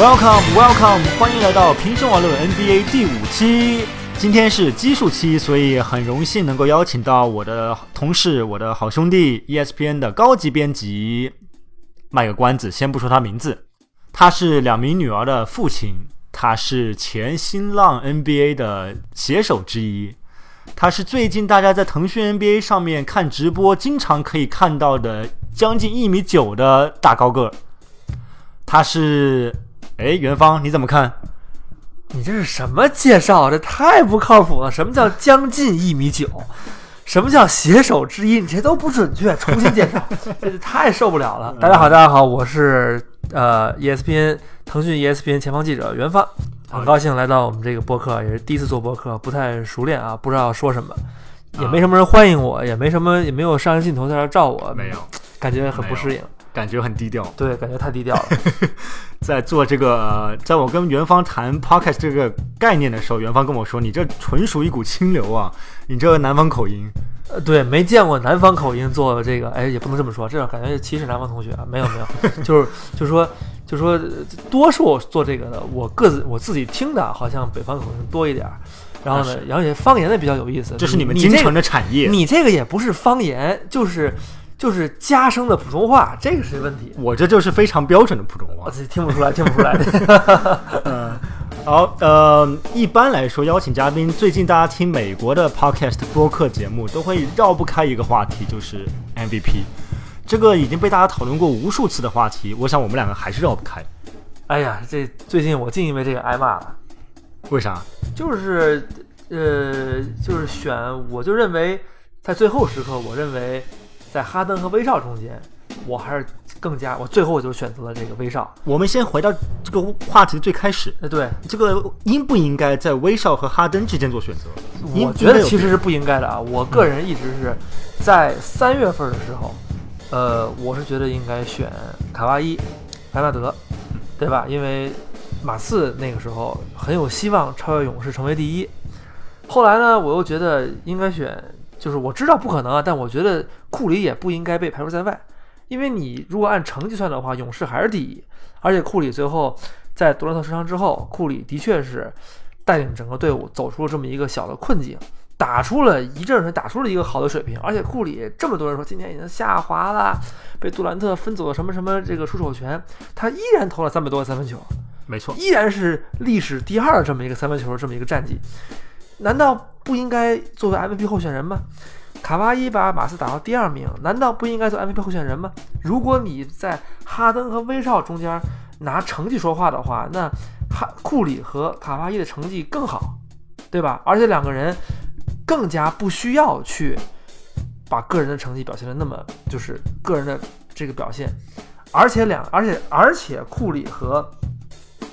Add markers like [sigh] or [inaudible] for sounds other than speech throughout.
Welcome, welcome，欢迎来到平生网络 NBA 第五期。今天是奇数期，所以很荣幸能够邀请到我的同事、我的好兄弟 ESPN 的高级编辑。卖个关子，先不说他名字，他是两名女儿的父亲，他是前新浪 NBA 的写手之一，他是最近大家在腾讯 NBA 上面看直播经常可以看到的将近一米九的大高个。他是，哎，元芳，你怎么看？你这是什么介绍？这太不靠谱了！什么叫将近一米九？什么叫携手之一？你这都不准确，重新介绍，[laughs] 这太受不了了。大家好，大家好，我是呃 ESPN 腾讯 ESPN 前方记者元芳，很高兴来到我们这个播客，也是第一次做播客，不太熟练啊，不知道说什么，也没什么人欢迎我，也没什么，也没有摄像镜头在这照我，没有，感觉很不适应。感觉很低调，对，感觉太低调了。[laughs] 在做这个，在我跟元芳谈 podcast 这个概念的时候，元芳跟我说：“你这纯属一股清流啊，你这南方口音。”呃，对，没见过南方口音做这个，哎，也不能这么说，这样感觉歧视南方同学啊。没有没有，[laughs] 就是就是说，就是说，多数做这个的，我各自我自己听的，好像北方口音多一点。然后呢，而且方言的比较有意思，这是你们京城的产业。你这个也不是方言，就是。就是加声的普通话，这个是问题。我这就是非常标准的普通话，听不出来，听不出来。[laughs] 嗯，[laughs] 好，呃，一般来说，邀请嘉宾，最近大家听美国的 podcast 播客节目，都会绕不开一个话题，就是 MVP。这个已经被大家讨论过无数次的话题，我想我们两个还是绕不开。哎呀，这最近我净因为这个挨骂了。为啥？就是，呃，就是选，我就认为在最后时刻，我认为。在哈登和威少中间，我还是更加我最后我就选择了这个威少。我们先回到这个话题的最开始，呃，对，这个应不应该在威少和哈登之间做选择？我觉得其实是不应该的啊。我个人一直是在三月份的时候，呃，我是觉得应该选卡哇伊、莱纳德，对吧？因为马刺那个时候很有希望超越勇士成为第一。后来呢，我又觉得应该选。就是我知道不可能啊，但我觉得库里也不应该被排除在外，因为你如果按成绩算的话，勇士还是第一，而且库里最后在杜兰特受伤之后，库里的确是带领整个队伍走出了这么一个小的困境，打出了一阵儿，打出了一个好的水平，而且库里这么多人说今年已经下滑了，被杜兰特分走了什么什么这个出手权，他依然投了三百多个三分球，没错，依然是历史第二这么一个三分球这么一个战绩。难道不应该作为 MVP 候选人吗？卡哇伊把马刺打到第二名，难道不应该做 MVP 候选人吗？如果你在哈登和威少中间拿成绩说话的话，那哈库里和卡哇伊的成绩更好，对吧？而且两个人更加不需要去把个人的成绩表现的那么就是个人的这个表现，而且两而且而且库里和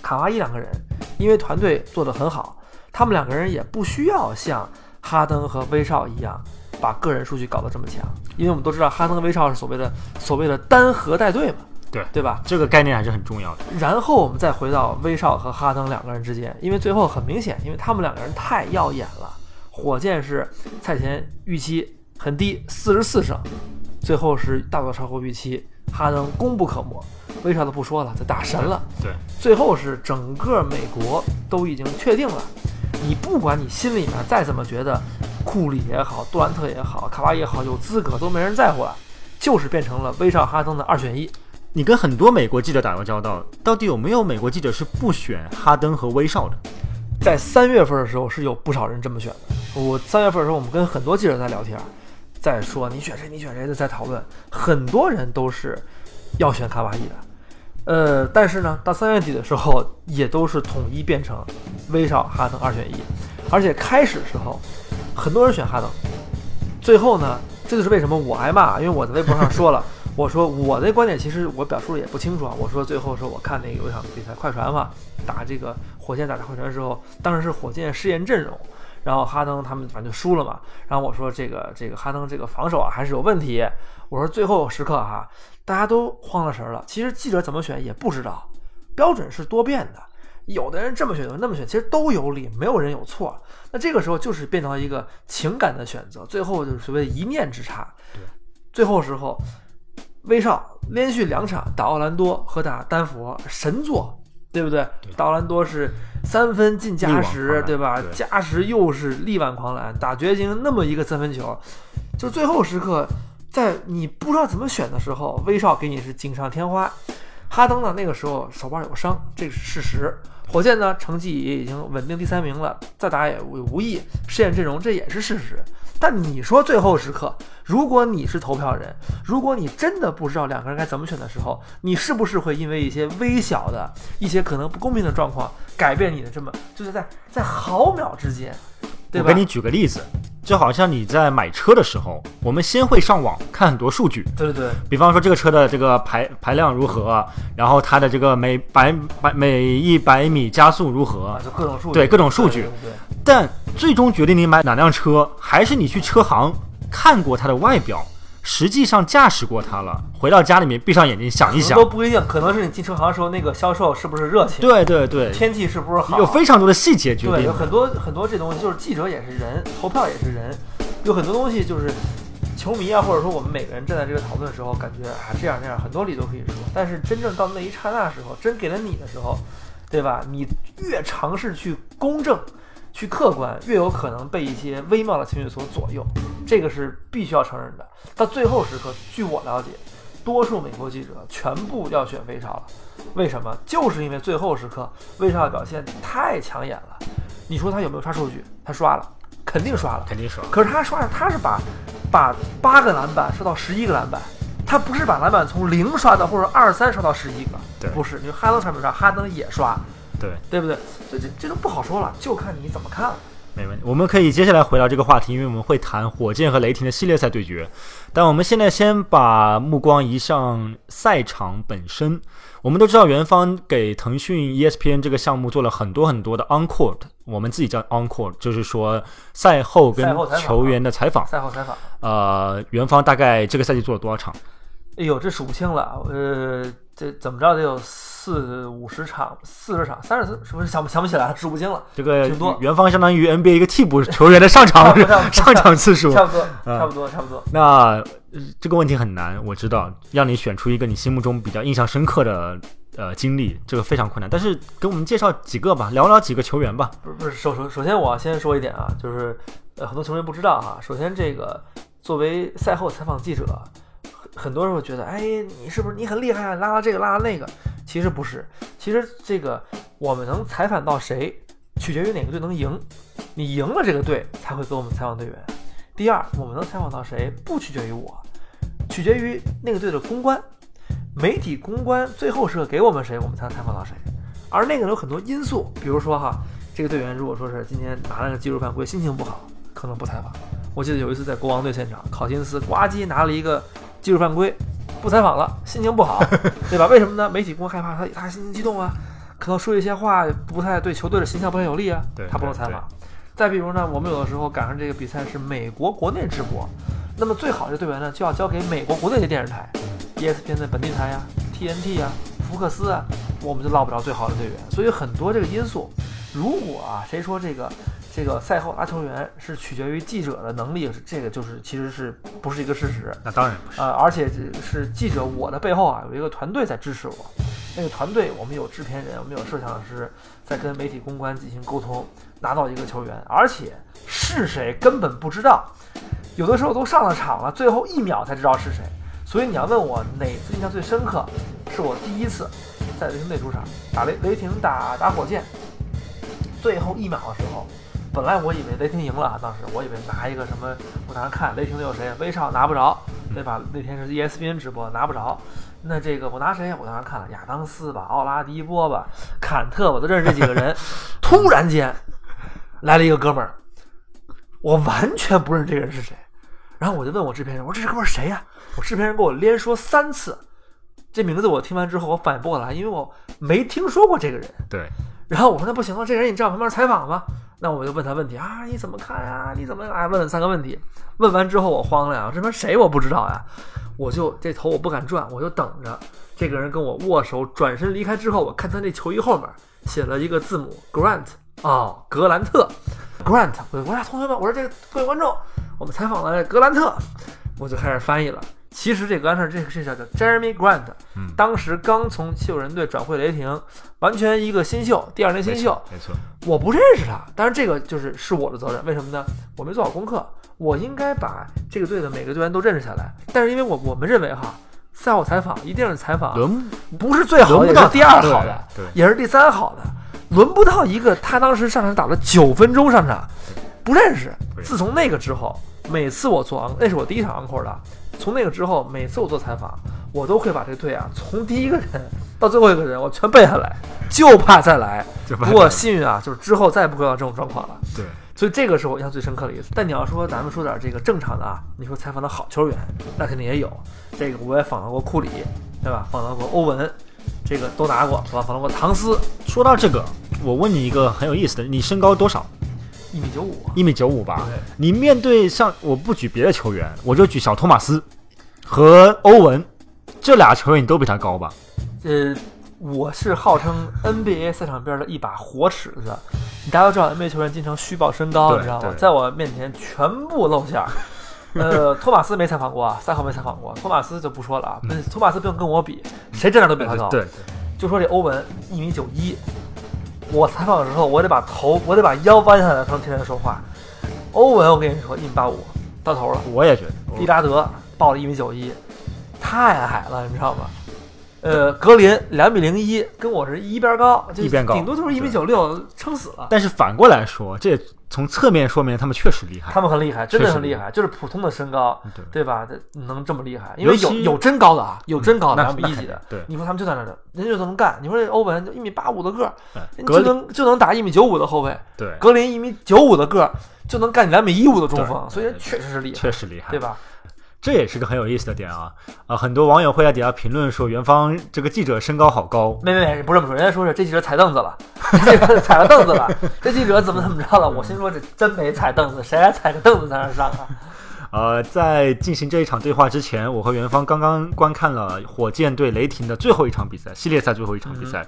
卡哇伊两个人因为团队做得很好。他们两个人也不需要像哈登和威少一样把个人数据搞得这么强，因为我们都知道哈登和威少是所谓的所谓的单核带队嘛，对对吧？这个概念还是很重要的。然后我们再回到威少和哈登两个人之间，因为最后很明显，因为他们两个人太耀眼了。火箭是赛前预期很低，四十四胜，最后是大多超乎预期，哈登功不可没。威少都不说了，他打神了。对，最后是整个美国都已经确定了。你不管你心里面再怎么觉得，库里也好，杜兰特也好，卡哇伊也好，有资格都没人在乎了，就是变成了威少哈登的二选一。你跟很多美国记者打过交道，到底有没有美国记者是不选哈登和威少的？在三月份的时候是有不少人这么选的。我三月份的时候，我们跟很多记者在聊天，在说你选谁，你选谁的，在讨论，很多人都是要选卡哇伊的。呃，但是呢，到三月底的时候，也都是统一变成威少哈登二选一，而且开始时候很多人选哈登，最后呢，这就是为什么我挨骂，因为我在微博上说了，[laughs] 我说我的观点其实我表述的也不清楚啊，我说最后说我看那个有一场比赛快船嘛，打这个火箭打快船的时候，当时是火箭试验阵容。然后哈登他们反正就输了嘛。然后我说这个这个哈登这个防守啊还是有问题。我说最后时刻哈，大家都慌了神了。其实记者怎么选也不知道，标准是多变的。有的人这么选，有人那么选，其实都有理，没有人有错。那这个时候就是变成了一个情感的选择，最后就是所谓一念之差。最后时候，威少连续两场打奥兰多和打丹佛神作，对不对？对道兰多是三分进加时，对吧？对加时又是力挽狂澜，打绝情那么一个三分球，就最后时刻，在你不知道怎么选的时候，威少给你是锦上添花。哈登呢，那个时候手腕有伤，这是事实。火箭呢，成绩也已经稳定第三名了，再打也无无益，试验阵容这也是事实。但你说最后时刻，如果你是投票人，如果你真的不知道两个人该怎么选的时候，你是不是会因为一些微小的一些可能不公平的状况，改变你的这么就是在在毫秒之间，对吧？我给你举个例子，就好像你在买车的时候，我们先会上网看很多数据，对对对，比方说这个车的这个排排量如何，然后它的这个每百百每一百米加速如何。啊，，就各种数据，对各种数据。对对对但最终决定你买哪辆车，还是你去车行看过它的外表，实际上驾驶过它了，回到家里面闭上眼睛想一想都，不一定，可能是你进车行的时候，那个销售是不是热情，对对对，天气是不是好，有非常多的细节决对，定有。很多很多这东西，就是记者也是人，投票也是人，有很多东西就是球迷啊，或者说我们每个人站在这个讨论的时候，感觉啊这样那样，很多理都可以说，但是真正到那一刹那时候，真给了你的时候，对吧？你越尝试去公正。去客观，越有可能被一些微妙的情绪所左右，这个是必须要承认的。到最后时刻，据我了解，多数美国记者全部要选威少了。为什么？就是因为最后时刻威少的表现太抢眼了。你说他有没有刷数据？他刷了，肯定刷了。肯定是可是他刷，他是把把八个篮板刷到十一个篮板，他不是把篮板从零刷到或者二三刷到十一个，对不是。你说哈登刷没刷？哈登也刷，对，对不对？这这这都不好说了，就看你怎么看了。没问题。我们可以接下来回到这个话题，因为我们会谈火箭和雷霆的系列赛对决。但我们现在先把目光移向赛场本身。我们都知道，元方给腾讯 ESPN 这个项目做了很多很多的 on-court，我们自己叫 on-court，就是说赛后跟球员的采访。赛后采访，呃，元方大概这个赛季做了多少场？哎呦，这数不清了，呃，这怎么着得有四五十场、四十场、三十，是不是想不想不起来了，数不清了，这个挺多元方相当于 NBA 一个替补球员的上场上场次数。差不多，嗯差不多，差不多。那呃这个问题很难，我知道，让你选出一个你心目中比较印象深刻的呃经历，这个非常困难。但是给我们介绍几个吧，聊聊几个球员吧。不是不是，首首首先我要先说一点啊，就是呃很多球迷不知道哈。首先这个作为赛后采访记者，很多人会觉得，哎，你是不是你很厉害啊，拉了这个拉了那个？其实不是，其实这个我们能采访到谁，取决于哪个队能赢。你赢了这个队，才会给我们采访队员。第二，我们能采访到谁，不取决于我，取决于那个队的公关。媒体公关最后是给我们谁，我们才能采访到谁。而那个有很多因素，比如说哈，这个队员如果说是今天拿了个技术犯规，心情不好，可能不采访。我记得有一次在国王队现场，考辛斯呱唧拿了一个技术犯规，不采访了，心情不好，[laughs] 对吧？为什么呢？媒体公害怕他，他心情激动啊，可能说一些话不太对球队的形象不太有利啊，他不能采访。再比如呢，我们有的时候赶上这个比赛是美国国内直播，那么最好的队员呢就要交给美国国内的电视台，ESPN 的本地台呀、TNT 啊、福克斯啊，我们就捞不着最好的队员。所以很多这个因素，如果啊谁说这个这个赛后拉球员是取决于记者的能力，这个就是其实是不是一个事实？那当然不是。呃，而且是记者，我的背后啊有一个团队在支持我。那个团队，我们有制片人，我们有摄像师，在跟媒体公关进行沟通，拿到一个球员，而且是谁根本不知道，有的时候都上了场了，最后一秒才知道是谁。所以你要问我哪次印象最深刻，是我第一次在雷霆队主场打雷雷霆打打火箭，最后一秒的时候，本来我以为雷霆赢了啊，当时我以为拿一个什么，我当时看雷霆队有谁，威少拿不着，对吧？那天是 E ESPN 直播，拿不着。那这个我拿谁？我当时看了亚当斯吧，奥拉迪波吧，坎特，我都认识这几个人。[laughs] 突然间来了一个哥们儿，我完全不认识这个人是谁。然后我就问我制片人，我说这哥们儿谁呀、我制片人给我连说三次，这名字我听完之后我反应不过来，因为我没听说过这个人。对，然后我说那不行了，这人你站我旁边采访吗？那我就问他问题啊，你怎么看呀？你怎么啊？问了三个问题，问完之后我慌了呀，这边谁我不知道呀，我就这头我不敢转，我就等着这个人跟我握手，转身离开之后，我看他那球衣后面写了一个字母 Grant 哦，格兰特 Grant，我我说同学们，我说这个各位观众，我们采访了格兰特，我就开始翻译了。其实这个安事这个这叫叫 Jeremy Grant，嗯当时刚从七六人队转会雷霆，完全一个新秀，第二年新秀，没错，我不认识他，当然这个就是是我的责任，为什么呢？我没做好功课，我应该把这个队的每个队员都认识下来。但是因为我我们认为哈，赛后采访一定是采访轮不是最好的，也是第二好的，也是第三好的，轮不到一个他当时上场打了九分钟上场，不认识。对自从那个之后，每次我做昂，那是我第一场 encore 的。从那个之后，每次我做采访，我都会把这个队啊，从第一个人到最后一个人，我全背下 [laughs] 来，就怕再来。不过幸运啊，就是之后再也不会遇到这种状况了。对，所以这个是我印象最深刻的一次。但你要说咱们说点这个正常的啊，你说采访的好球员，那肯定也有。这个我也访谈过库里，对吧？访谈过欧文，这个都拿过，是吧？访谈过唐斯，说到这个，我问你一个很有意思的，你身高多少？一米九五。一米九五吧。你面对像我不举别的球员，我就举小托马斯和欧文这俩球员，你都比他高吧？呃，我是号称 NBA 赛场边的一把活尺子。大家都知道 NBA 球员经常虚报身高，你知道吗？在我面前全部露馅儿。[laughs] 呃，托马斯没采访过啊，赛后没采访过，托马斯就不说了啊。那托马斯不用跟我比，谁站长都比他高。对对，就说这欧文一米九一，我采访的时候，我得把头，我得把腰弯下来才能听人说话。欧文，我跟你说，一米八五到头了。我也觉得。利拉德报了一米九一，太矮了，你知道吗？呃，格林两米零一，跟我是一边高，就一边高顶多就是一米九六，撑死了。但是反过来说，这也从侧面说明他们确实厉害。他们很厉害，真的很厉害，就是普通的身高，对对吧？能这么厉害，因为有有真高的啊，有真高的那两米一几的。对你说他们就在那儿，人家就能干。你说这欧文就一米八五的个儿，就能就能打一米九五的后卫，对，格林一米九五的个儿就能干你两米一五的中锋，所以确实是厉害，确实厉害，对？吧？这也是个很有意思的点啊！啊，很多网友会在底下评论说，元芳这个记者身高好高，没没没，不是这么说，人家说是这记者踩凳子了，[laughs] 这个踩了凳子了，这记者怎么怎么着了？我心说这真没踩凳子，谁还踩个凳子在那儿上啊？[laughs] 呃，在进行这一场对话之前，我和元芳刚刚观看了火箭对雷霆的最后一场比赛，系列赛最后一场比赛，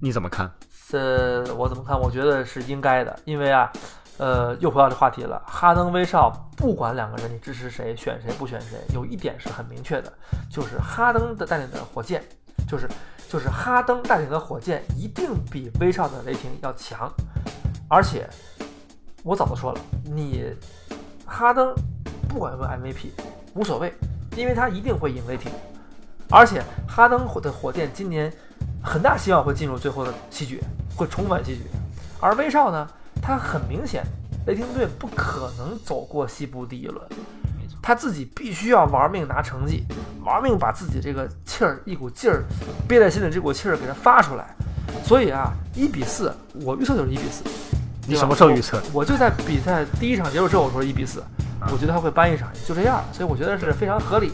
你怎么看？这我怎么看？我觉得是应该的，因为啊，呃，又回到这话题了。哈登、威少，不管两个人你支持谁、选谁不选谁，有一点是很明确的，就是哈登的带领的火箭，就是就是哈登带领的火箭一定比威少的雷霆要强，而且我早就说了，你哈登不管有没有 MVP 无所谓，因为他一定会赢雷霆，而且哈登的火箭今年很大希望会进入最后的七局，会重返七局。而威少呢，他很明显，雷霆队不可能走过西部第一轮，他自己必须要玩命拿成绩，玩命把自己这个气儿一股劲儿憋在心里这股气儿给他发出来。所以啊，一比四，我预测就是一比四。你什么时候预测？我我就在比赛第一场结束之后，我说一比四，啊我觉得他会扳一场，就这样，所以我觉得是非常合理。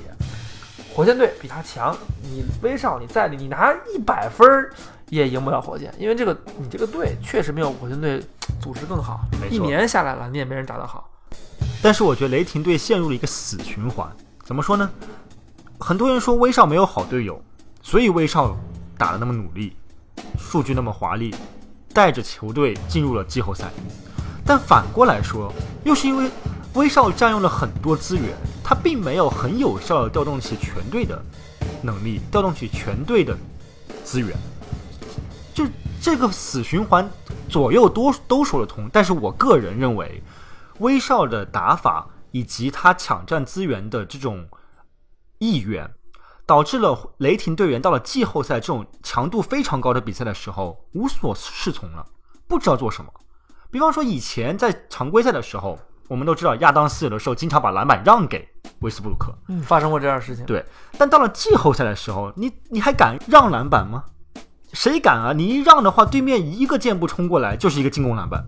火箭队比他强，你威少你在你拿一百分儿也赢不了火箭，因为这个你这个队确实没有火箭队组织更好一年下来了你也没人打得好。但是我觉得雷霆队陷入了一个死循环。怎么说呢？很多人说威少没有好队友，所以威少打得那么努力，数据那么华丽，带着球队进入了季后赛。但反过来说，又是因为威少占用了很多资源，他并没有很有效的调动起全队的能力，调动起全队的资源。就这个死循环左右都都说得通，但是我个人认为，威少的打法以及他抢占资源的这种意愿，导致了雷霆队员到了季后赛这种强度非常高的比赛的时候无所适从了，不知道做什么。比方说以前在常规赛的时候，我们都知道亚当斯有的时候经常把篮板让给威斯布鲁克，嗯，发生过这样的事情。对，但到了季后赛的时候，你你还敢让篮板吗？谁敢啊？你一让的话，对面一个箭步冲过来就是一个进攻篮板，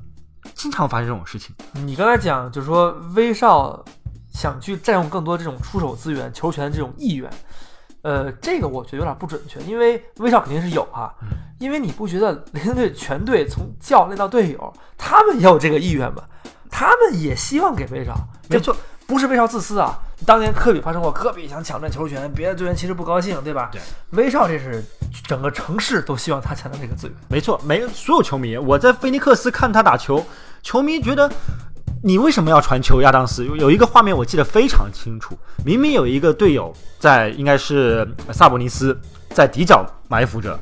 经常发生这种事情。你刚才讲就是说威少想去占用更多这种出手资源、球权的这种意愿，呃，这个我觉得有点不准确，因为威少肯定是有哈，因为你不觉得雷霆队全队从教练到队友，他们也有这个意愿吗？他们也希望给威少，没错，不是威少自私啊。当年科比发生过，科比想抢占球权，别的队员其实不高兴，对吧？对，威少这是整个城市都希望他抢占这个资源。没错，每个所有球迷，我在菲尼克斯看他打球，球迷觉得你为什么要传球亚当斯？有有一个画面我记得非常清楚，明明有一个队友在，应该是萨博尼斯在底角埋伏着，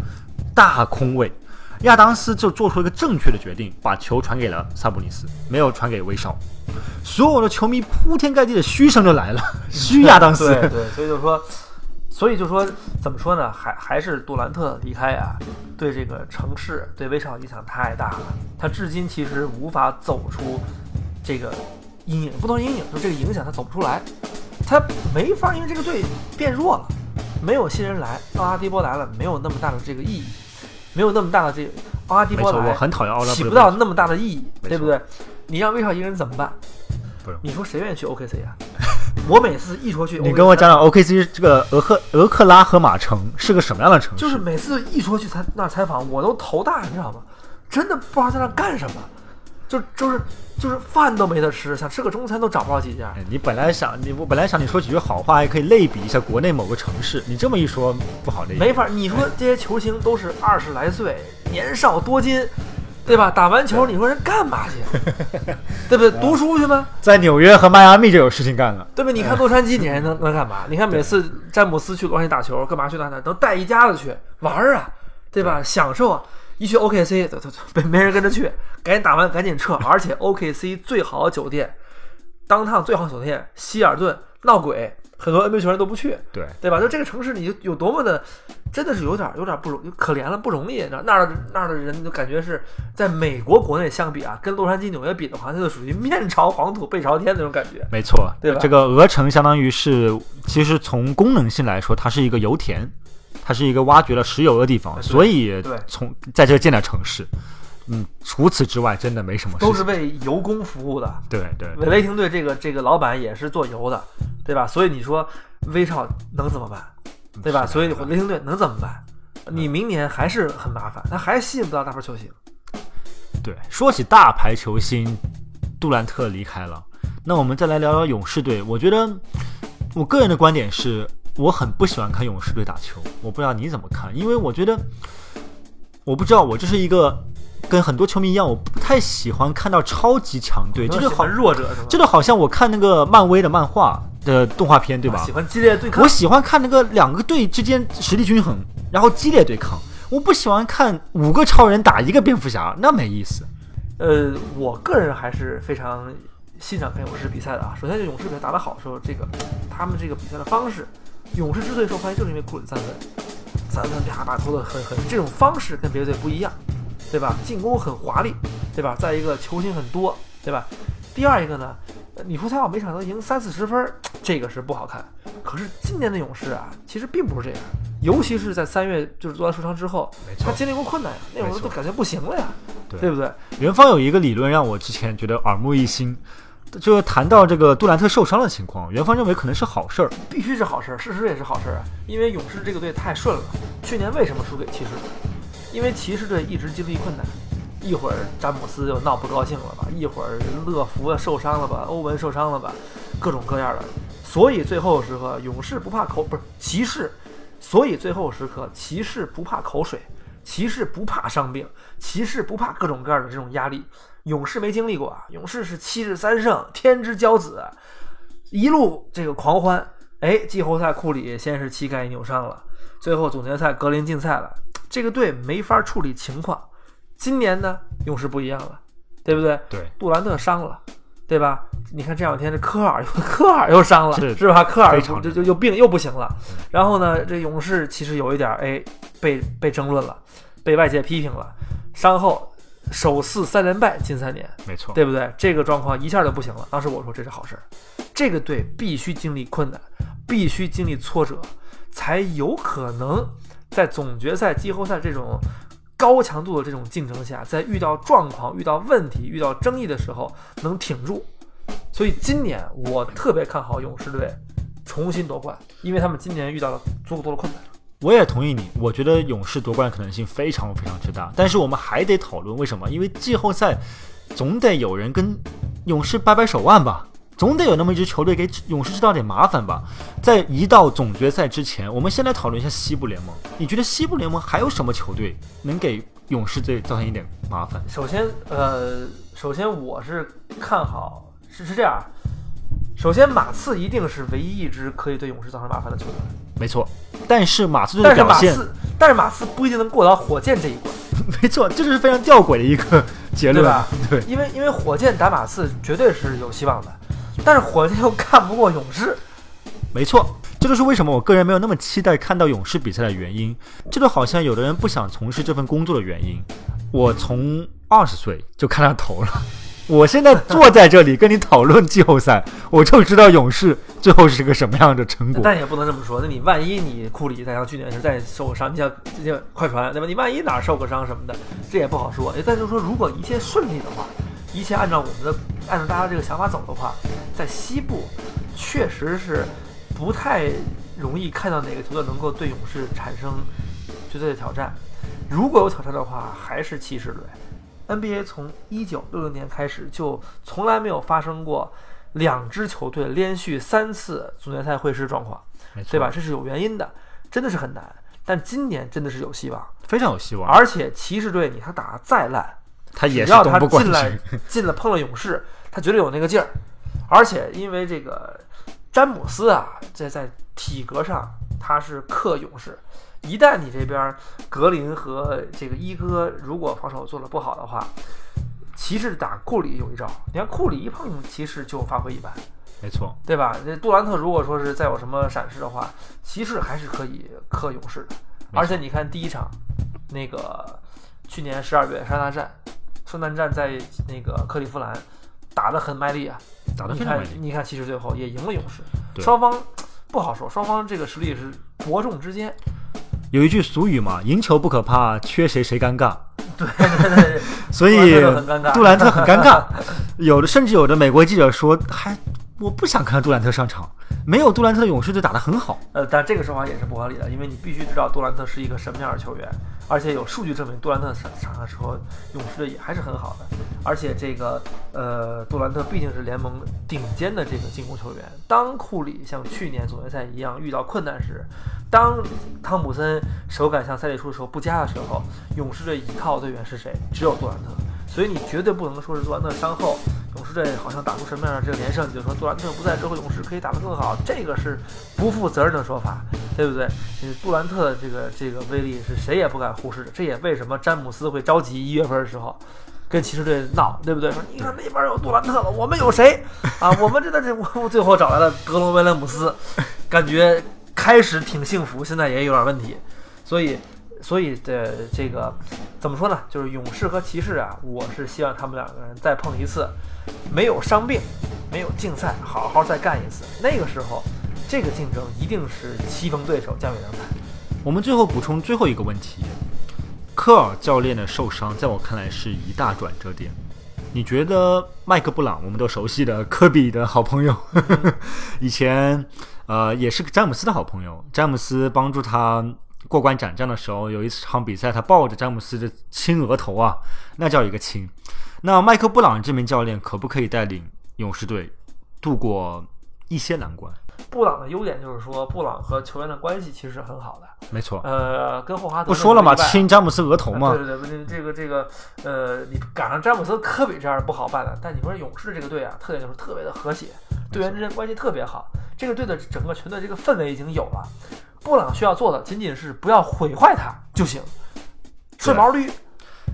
大空位，亚当斯就做出了一个正确的决定，把球传给了萨博尼斯，没有传给威少。所有的球迷铺天盖地的嘘声就来了，嘘亚当斯。对对，所以就说，所以就说，怎么说呢？还还是杜兰特离开啊，对这个城市对威少影响太大了。他至今其实无法走出这个阴影，不能阴影，就这个影响他走不出来。他没法，因为这个队变弱了，没有新人来，奥拉迪波来了，没有那么大的这个意义，没有那么大的这个奥拉迪波来，我很讨厌奥拉，起不到那么大的意义，对不对？你让威少一个人怎么办？不是，你说谁愿意去 OKC 啊？[laughs] 我每次一说去，你跟我讲讲 OKC 这个俄克俄克拉荷马城是个什么样的城市？就是每次一说去采那采访，我都头大，你知道吗？真的不知道在那干什么，就就是就是饭都没得吃，想吃个中餐都找不着几家。你本来想你我本来想你说几句好话，还可以类比一下国内某个城市，你这么一说不好类比。没法，你说这些球星都是二十来岁，年少多金。对吧？打完球，你说人干嘛去？[laughs] 对不对？读书去吗？在纽约和迈阿密就有事情干了，对不对？你看洛杉矶，你还能能干嘛？你看每次詹姆斯去洛杉矶打球，干嘛去那那？能带一家子去玩啊，对吧？享受啊！一去 OKC，走走走没没人跟着去，赶紧打完赶紧撤。而且 OKC 最好的酒店，当趟最好的酒店希尔顿闹鬼。很多 NBA 球员都不去，对对吧？就这个城市，你有多么的，真的是有点有点不容可怜了，不容易。那那儿那儿的人就感觉是在美国国内相比啊，跟洛杉矶、纽约比的话，那就属于面朝黄土背朝天那种感觉。没错，对吧？这个鹅城相当于是，其实从功能性来说，它是一个油田，它是一个挖掘了石油的地方，所以从在这建的城市。嗯，除此之外，真的没什么。都是为油工服务的。对对，雷霆队这个这个老板也是做油的，对吧？所以你说威少能怎么办？对吧？所以雷霆队能怎么办？你明年还是很麻烦，他还吸引不到大牌球星。对，说起大牌球星，杜兰特离开了，那我们再来聊聊勇士队。我觉得，我个人的观点是，我很不喜欢看勇士队打球。我不知道你怎么看，因为我觉得，我不知道，我就是一个。跟很多球迷一样，我不太喜欢看到超级强队，这就好弱者，这就好像我看那个漫威的漫画的动画片，对吧？喜欢激烈对抗。我喜欢看那个两个队之间实力均衡，然后激烈对抗。我不喜欢看五个超人打一个蝙蝠侠，那没意思。呃，我个人还是非常欣赏看勇士比赛的啊。首先，就勇士比赛打得好的时候，这个他们这个比赛的方式，勇士之所以受欢迎，就是因为库里三分，三分啪啪投的很很，这种方式跟别的队不一样。对吧？进攻很华丽，对吧？再一个球星很多，对吧？第二一个呢，你说他要每场都赢三四十分，这个是不好看。可是今年的勇士啊，其实并不是这样，尤其是在三月就是做完受伤之后，他经历过困难呀，那会儿都感觉不行了呀，对不对？元芳有一个理论让我之前觉得耳目一新，就谈到这个杜兰特受伤的情况，元芳认为可能是好事儿，必须是好事儿，事实也是好事儿啊，因为勇士这个队太顺了，去年为什么输给骑士？因为骑士队一直经历困难，一会儿詹姆斯又闹不高兴了吧，一会儿乐福受伤了吧，欧文受伤了吧，各种各样的。所以最后时刻，勇士不怕口不是骑士，所以最后时刻，骑士不怕口水，骑士不怕伤病，骑士不怕各种各样的这种压力。勇士没经历过啊，勇士是七日三胜，天之骄子，一路这个狂欢。哎，季后赛库里先是膝盖扭伤了，最后总决赛格林禁赛了。这个队没法处理情况，今年呢，勇士不一样了，对不对？对，杜兰特伤了，对吧？你看这两天这科尔，科尔又伤了，是吧？科尔就就又病又不行了。然后呢，这勇士其实有一点哎，被被争论了，被外界批评了。伤后首次三连败，近三年，没错，对不对？这个状况一下就不行了。当时我说这是好事儿，这个队必须经历困难，必须经历挫折，才有可能。在总决赛、季后赛这种高强度的这种竞争下，在遇到状况、遇到问题、遇到争议的时候能挺住，所以今年我特别看好勇士队重新夺冠，因为他们今年遇到了足够多的困难。我也同意你，我觉得勇士夺冠可能性非常非常之大，但是我们还得讨论为什么？因为季后赛总得有人跟勇士掰掰手腕吧。总得有那么一支球队给勇士制造点麻烦吧。在一到总决赛之前，我们先来讨论一下西部联盟。你觉得西部联盟还有什么球队能给勇士队造成一点麻烦？首先，呃，首先我是看好是是这样，首先马刺一定是唯一一支可以对勇士造成麻烦的球队，没错。但是马刺队但是的表现，马刺，但是马刺不一定能过到火箭这一关，[laughs] 没错，这就是非常吊诡的一个结论对吧？[laughs] 对，因为因为火箭打马刺绝对是有希望的，但是火箭又看不过勇士，没错，这就是为什么我个人没有那么期待看到勇士比赛的原因。这就好像有的人不想从事这份工作的原因。我从二十岁就看到头了，我现在坐在这里跟你讨论季后赛，[laughs] 我就知道勇士最后是个什么样的成果。但也不能这么说。那你万一你库里再像去年是再受个伤，你像这像快船对吧？你万一哪儿受个伤什么的，这也不好说。但就是说，如果一切顺利的话，一切按照我们的按照大家这个想法走的话，在西部确实是不太容易看到哪个球队能够对勇士产生绝对的挑战。如果有挑战的话，还是骑士队。NBA 从一九六六年开始就从来没有发生过两支球队连续三次总决赛会师状况。对吧？？这是有原因的，真的是很难。但今年真的是有希望，非常有希望。而且骑士队你他打得再烂，他也要他进来，[laughs] 进了碰了勇士，他绝对有那个劲儿。而且因为这个詹姆斯啊，在在体格上他是克勇士，一旦你这边格林和这个一哥如果防守做的不好的话，骑士打库里有一招，你看库里一碰骑士就发挥一般。没错。对吧？这杜兰特如果说是再有什么闪失的话，骑士还是可以克勇士的。而且你看第一场，那个去年十二月圣诞战，圣诞战在那个克利夫兰打得很卖力啊。你看打得非常卖力，你看骑士最后也赢了勇士，双方不好说，双方这个实力是伯仲之间。有一句俗语嘛，赢球不可怕，缺谁谁尴尬。对对对。对，所以杜兰特很尴尬。杜兰特很尴尬，有的甚至有的美国记者说，还我不想看杜兰特上场，没有杜兰特的勇士队打得很好。呃，但这个说法也是不合理的，因为你必须知道杜兰特是一个什么样的球员，而且有数据证明杜兰特上场的时候，勇士队也还是很好的。而且这个呃，杜兰特毕竟是联盟顶尖的这个进攻球员。当库里像去年总决赛一样遇到困难时，当汤普森手感像赛里出的时候不佳的时候，勇士队依靠队员是谁？只有杜兰特。所以你绝对不能说是杜兰特伤后，勇士队好像打出什么样的这个连胜，你就说杜兰特不在之后，勇士可以打得更好，这个是不负责任的说法，对不对？[laughs] 杜兰特的这个这个威力是谁也不敢忽视的，这也为什么詹姆斯会着急一月份的时候。跟骑士队闹，对不对？说你看那边有杜兰特了，我们有谁啊？我们这的这我最后找来了格隆威廉姆斯，感觉开始挺幸福，现在也有点问题，所以所以的这个怎么说呢？就是勇士和骑士啊，我是希望他们两个人再碰一次，没有伤病，没有竞赛，好好再干一次。那个时候，这个竞争一定是棋逢对手，将遇良才。我们最后补充最后一个问题，科尔教练的受伤，在我看来是一大转折点。你觉得麦克布朗，我们都熟悉的科比的好朋友，[laughs] 以前呃也是詹姆斯的好朋友，詹姆斯帮助他过关斩将的时候，有一场比赛他抱着詹姆斯的亲额头啊，那叫一个亲。那麦克布朗这名教练可不可以带领勇士队度过一些难关？布朗的优点就是说，布朗和球员的关系其实是很好的。没错，呃，跟霍华德不说了吗？那个例外亲詹姆斯额头嘛对，对对，这个这个呃，你赶上詹姆斯、科比这样不好办的。但你说勇士这个队啊，特点就是特别的和谐，队员之间关系特别好。这个队的整个全队这个氛围已经有了。布朗需要做的仅仅是不要毁坏它就行，顺毛驴，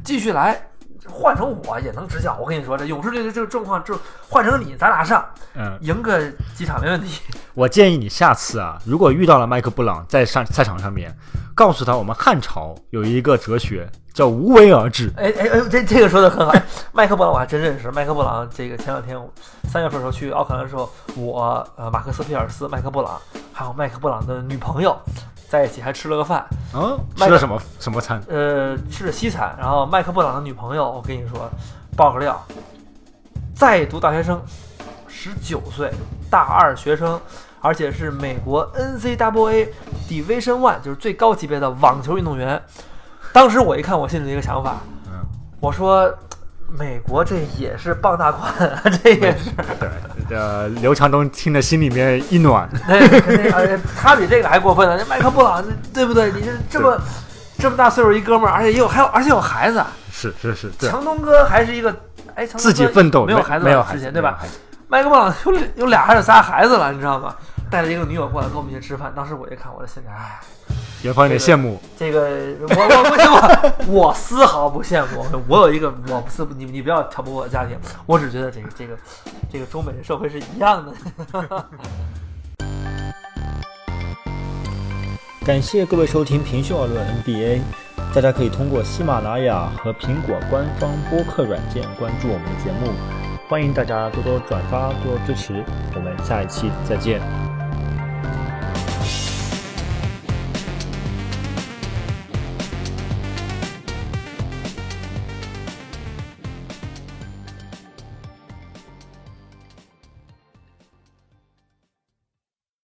继续来。换成我也能执教，我跟你说，这勇士队的这个状况，就换成你，咱俩上，嗯，赢个几场没问题。我建议你下次啊，如果遇到了麦克布朗在上赛场上面，告诉他我们汉朝有一个哲学叫无为而治。哎哎哎，这这个说的很好。麦克布朗我还真认识。麦克布朗这个前两天三月份的时候去奥克兰的时候，我呃马克思皮尔斯、麦克布朗还有麦克布朗的女朋友在一起还吃了个饭，嗯，吃了什么什么餐？呃吃的西餐。然后麦克布朗的女朋友，我跟你说爆个料，在读大学生，十九岁，大二学生。而且是美国 NCAA Division One，就是最高级别的网球运动员。当时我一看，我心里的一个想法，嗯，我说，美国这也是傍大款啊，这也是，[laughs] 对，这刘强东听得心里面一暖。[laughs] 对，肯定而且他比这个还过分呢。这麦克布朗，对不对？你这这么这么大岁数一哥们儿，而且也有还有而且有孩子，是是是，对，强东哥还是一个哎，强东哥自己奋斗，没有孩子没有孩子，之前对吧？麦克布朗有有俩还是仨孩子了，你知道吗？带着一个女友过来跟我们一起吃饭，当时我一看，我的心里哎。元芳有点羡慕，这个我我不羡慕，我丝毫不羡慕。我有一个，我不是你你不要挑拨我的家庭，我只觉得这个这个这个中美的社会是一样的。[laughs] 感谢各位收听《平胸而论 NBA》，大家可以通过喜马拉雅和苹果官方播客软件关注我们的节目，欢迎大家多多转发，多多支持。我们下一期再见。